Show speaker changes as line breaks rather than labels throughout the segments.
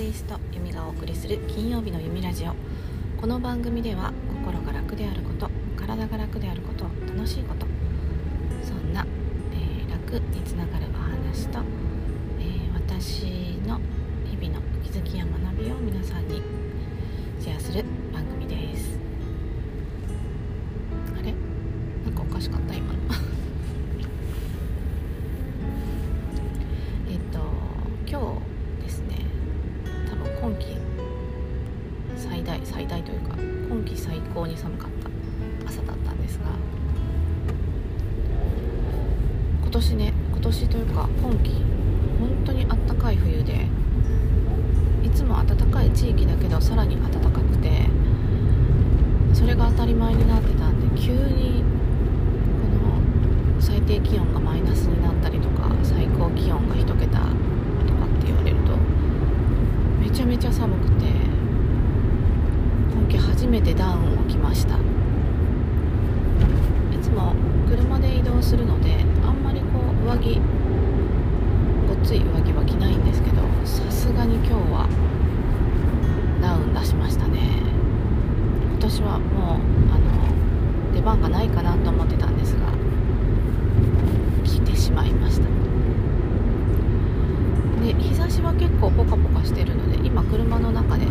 スイスト由美がお送りする金曜日の弓ラジオ。この番組では心が楽であること体が楽であること楽しいこと。そんな、えー、楽につながるお話と、えー、私の日々の気づきや学びを皆さんにシェアする番組です。あれ？なんかおかしかった？年というか今季本当にあったかい冬でいつも暖かい地域だけどさらに暖かくてそれが当たり前になってたんで急にこの最低気温がマイナスになったりとか最高気温が1桁とかって言われるとめちゃめちゃ寒くて今季初めてダウンを着ました。いつも車で移動するのであんまりこう上着ごっつい上着は着ないんですけどさすがに今日はダウン出しましたね。今年はもうあの出番がないかなと思ってたんですが着てしまいました。で日差しは結構ポカポカしてるので今車の中で、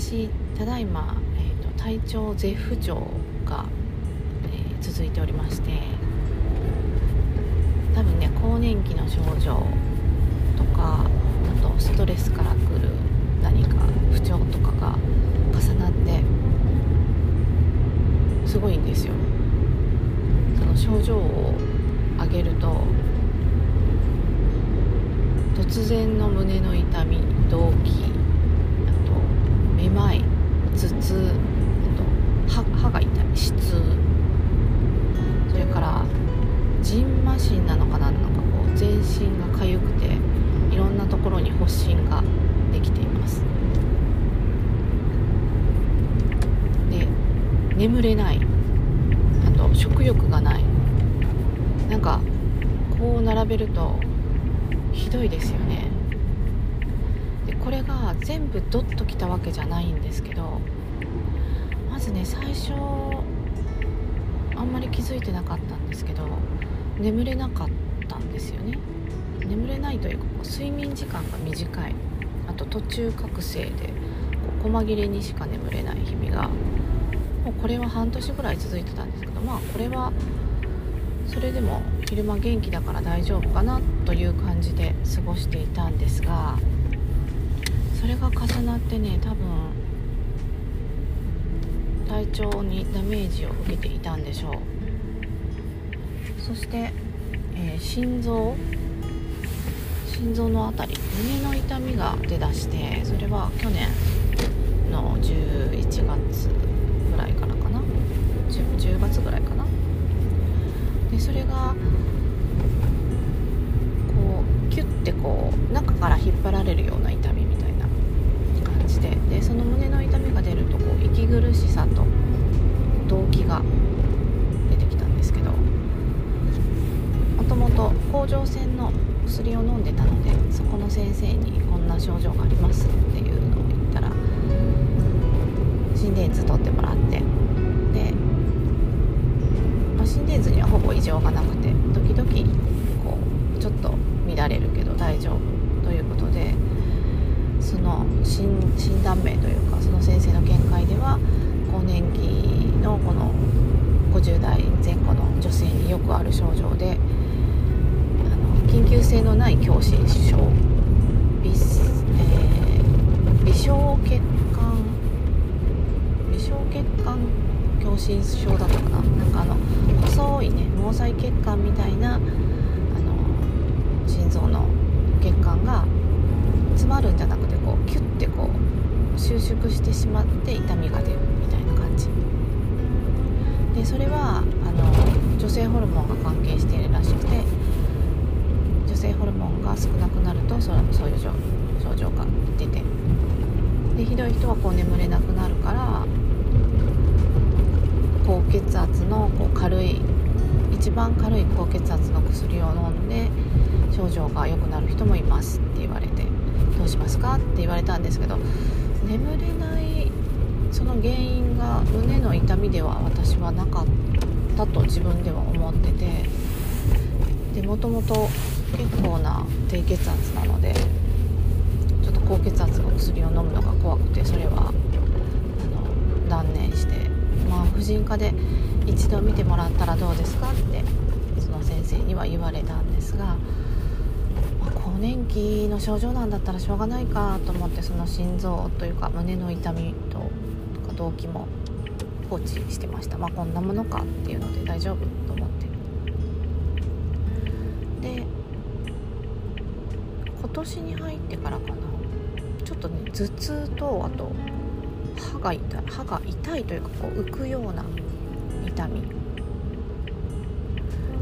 私ただいま、えーと体調絶不調が、えー続いておりまして多分ね更年期の症状とかあとストレスからくる何か不調とかが重なってすごいんですよ。その症状を挙げると突然の胸の痛み動悸めまい頭痛あと歯歯が痛い歯痛それからジンマシンなのかななんかこう全身が痒くていろんなところに発疹ができています。で眠れない。あと食欲がない。なんかこう並べるとひどいですよね。これが全部ドッときたわけじゃないんですけどまずね最初あんまり気づいてなかったんですけど眠れなかったんですよね。眠れないというかこう睡眠時間が短い。あと途中覚醒でこう細切れにしか眠れない日々がもうこれは半年ぐらい続いてたんですけどまあこれはそれでも昼間元気だから大丈夫かなという感じで過ごしていたんですがそれが重なってね多分体調にダメージを受けていたんでしょう。そして、えー心臓心臓の辺り胸の痛みが出だしてそれは去年の11月ぐらいからかな。10, 10月ぐらいかな。でそれがこうキュッてこう中から引っ張られるようなでその胸の痛みが出るとこう息苦しさと動悸が出てきたんですけどもともと甲状腺の薬を飲んでたのでそこの先生にこんな症状がありますっていうのを言ったら心電図取ってもらってで、まあ、心電図にはほぼ異常がなくて時々こうちょっと乱れるけど大丈夫。診断名というかその先生の見解では更年期のこの50代前後の女性によくある症状であの緊急性のない狭心症微,、えー、微小血管微小血管狭心症だったかななんかあの細いね毛細血管みたいなあの心臓の血管が詰まるんじゃなくてこうキュッてこう収縮してしまって痛みが出るみたいな感じ。でそれはあの女性ホルモンが関係しているらしくて女性ホルモンが少なくなるとそそういう症状が出てでひどい人はこう眠れなくなるから高血圧のこう軽い一番軽い高血圧の薬を飲んで症状が良くなる人もいますって言われて。どうしますか？って言われたんですけど眠れないその原因が胸の痛みでは私はなかったと自分では思っててでもともと結構な低血圧なのでちょっと高血圧の薬を飲むのが怖くてそれはあの断念してまあ婦人科で一度見てもらったらどうですか？ってその先生には言われたんですが年期の症状なんだったらしょうがないかと思ってその心臓というか胸の痛みとか動悸も放置してました。まあこんなものかっていうので大丈夫と思ってで今年に入ってからかな。ちょっとね頭痛とあと歯が痛い歯が痛いというかこう浮くような痛み。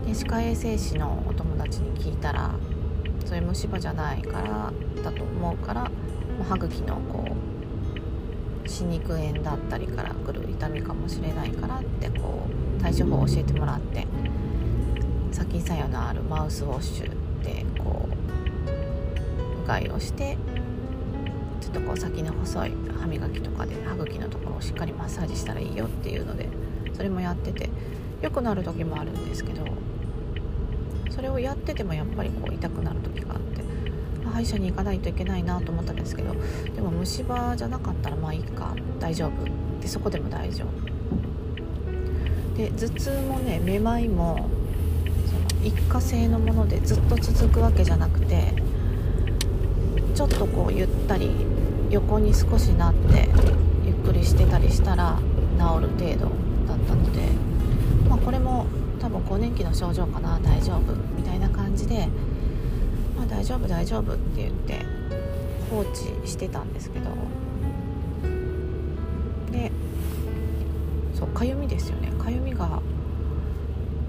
で歯科衛生士のお友達に聞いたらそういう虫歯じゃないからだと思うから歯茎のこう歯肉炎だったりからくる痛みかもしれないからってこう対処法を教えてもらって殺菌作用のあるマウスウォッシュでこううがいをしてちょっとこう先の細い歯磨きとかで歯茎のところをしっかりマッサージしたらいいよっていうのでそれもやってて良くなる時もあるんですけどそれをやっててもやっぱりこう痛くなる時があって歯医者に行かないといけないなと思ったんですけどでも虫歯じゃなかったらまあいいか大丈夫。でそこでも大丈夫。で頭痛もねめまいもその一過性のものでずっと続くわけじゃなくてちょっとこうゆったり横に少しなってゆっくりしてたりしたら治る程度だったので、まあ、これも多分更年期の症状かな大丈夫みたいな感じで、まあ、大丈夫大丈夫って言って放置してたんですけど。でそうかゆみですよね。かゆみが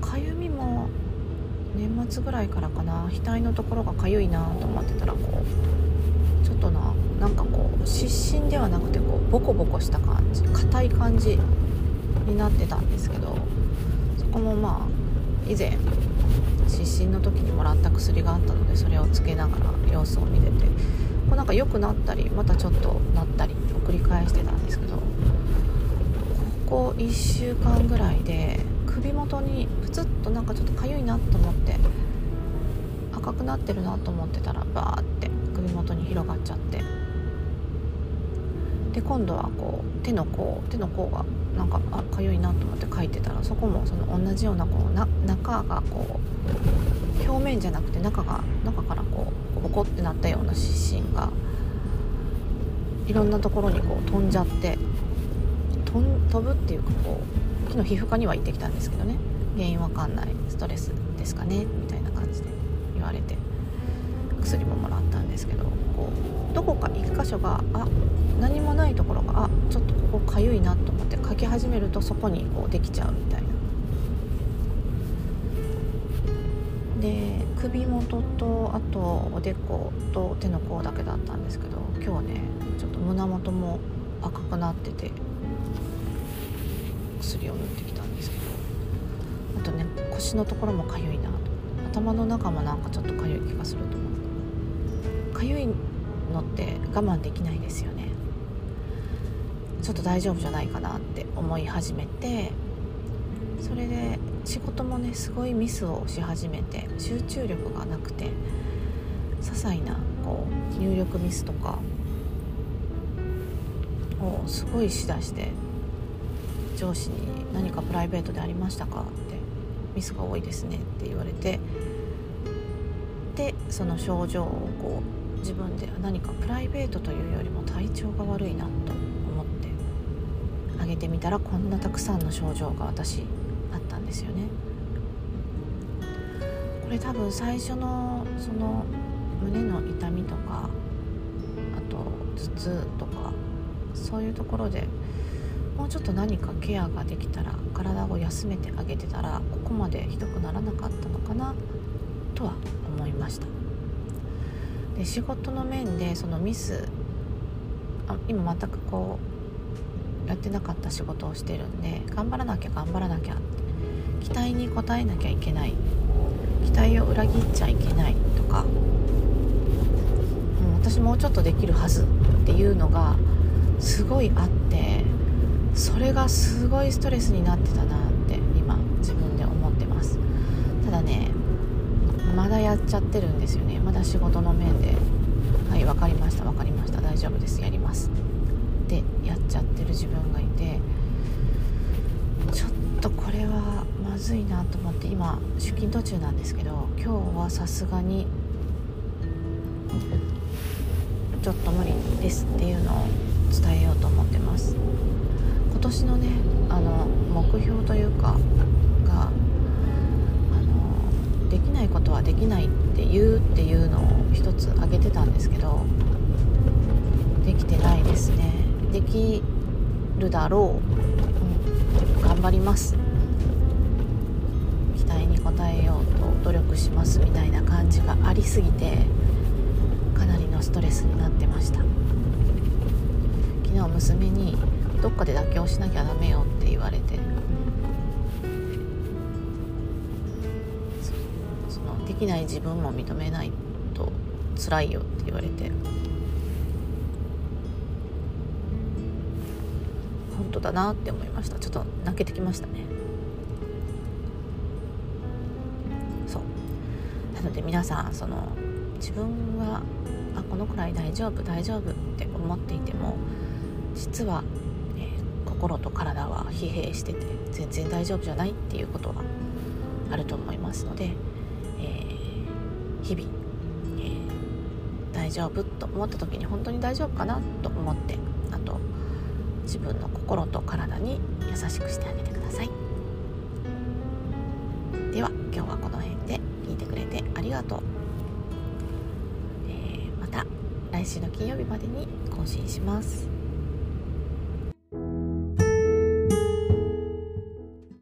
かゆみも年末ぐらいからかな。額のところがかゆいなと思ってたらこうちょっとななんかこう湿疹ではなくてこうボコボコした感じ硬い感じになってたんですけど。こもまあ以前湿疹の時にもらった薬があったのでそれをつけながら様子を見ててこうなんか良くなったりまたちょっとなったりを繰り返してたんですけどここ1週間ぐらいで首元にプツッとなんかちょっとかゆいなと思って赤くなってるなと思ってたらバーって首元に広がっちゃって。で今度はこう手の甲手の甲がなんかあかゆいなと思って書いてたらそこもその同じようなこうな中がこう表面じゃなくて中が中からこうボコってなったような湿疹がいろんなところにこう飛んじゃって飛飛ぶっていうかこう昨日皮膚科には行ってきたんですけどね。原因わかんない。ストレスですかね。みたいな感じで言われて。薬ももらったんですけどこうどこか一箇所があ何もないところがあちょっとここかゆいなと思って書き始めるとそこにこうできちゃうみたいな。で首元とあとおでこと手の甲だけだったんですけど今日ねちょっと胸元も赤くなってて薬を塗ってきたんですけどあとね腰のところもかゆいなと頭の中もなんかちょっとかゆい気がすると思かゆいのって我慢できないですよねちょっと大丈夫じゃないかなって思い始めてそれで仕事もねすごいミスをし始めて集中力がなくて些細なこう入力ミスとかをすごいしだして上司に「何かプライベートでありましたか?」って「ミスが多いですね」って言われてしてその症状をこう自分で何かプライベートというよりも体調が悪いなと思ってあげてみたらこんなたくさんの症状が私あったんですよね。これ多分最初のその胸の痛みとかあと頭痛とかそういうところでもうちょっと何かケアができたら体を休めてあげてたらここまでひどくならなかったのかなとは思いましたで仕事の面でそのミスあ今全くこうやってなかった仕事をしてるんで頑張らなきゃ頑張らなきゃ期待に応えなきゃいけない期待を裏切っちゃいけないとか、う、私もうちょっとできるはずっていうのがすごいあってそれがすごいストレスになってたなって今自分で思ってます。ただねまだやっちゃってるんですよね。まだ仕事の面で。はい分かりました。分かりました。大丈夫です。やります。でやっちゃってる自分がいて。ちょっとこれはまずいなと思って。今出勤途中なんですけど今日はさすがにちょっと無理ですっていうのを伝えようと思ってます。今年のねあの目標というかできないことはできないって言うっていうのを一つ挙げてたんですけどできてないですね。できるだろう、うん、頑張ります。期待に応えようと努力しますみたいな感じがありすぎてかなりのストレスになってました。昨日娘にどっかで妥協しなきゃダメよって言われてきない自分も認めないと辛いよって言われて。本当だなって思いました。ちょっと泣けてきましたね。そう。なので皆さんその自分はあこのくらい大丈夫大丈夫って思っていても実は心と体は疲弊してて全然大丈夫じゃないっていうことはあると思いますので、日々、えー、大丈夫と思った時に本当に大丈夫かなと思ってあと自分の心と体に優しくしてあげてください。では今日はこの辺で聞いてくれてありがとう、えー、また来週の金曜日までに更新します。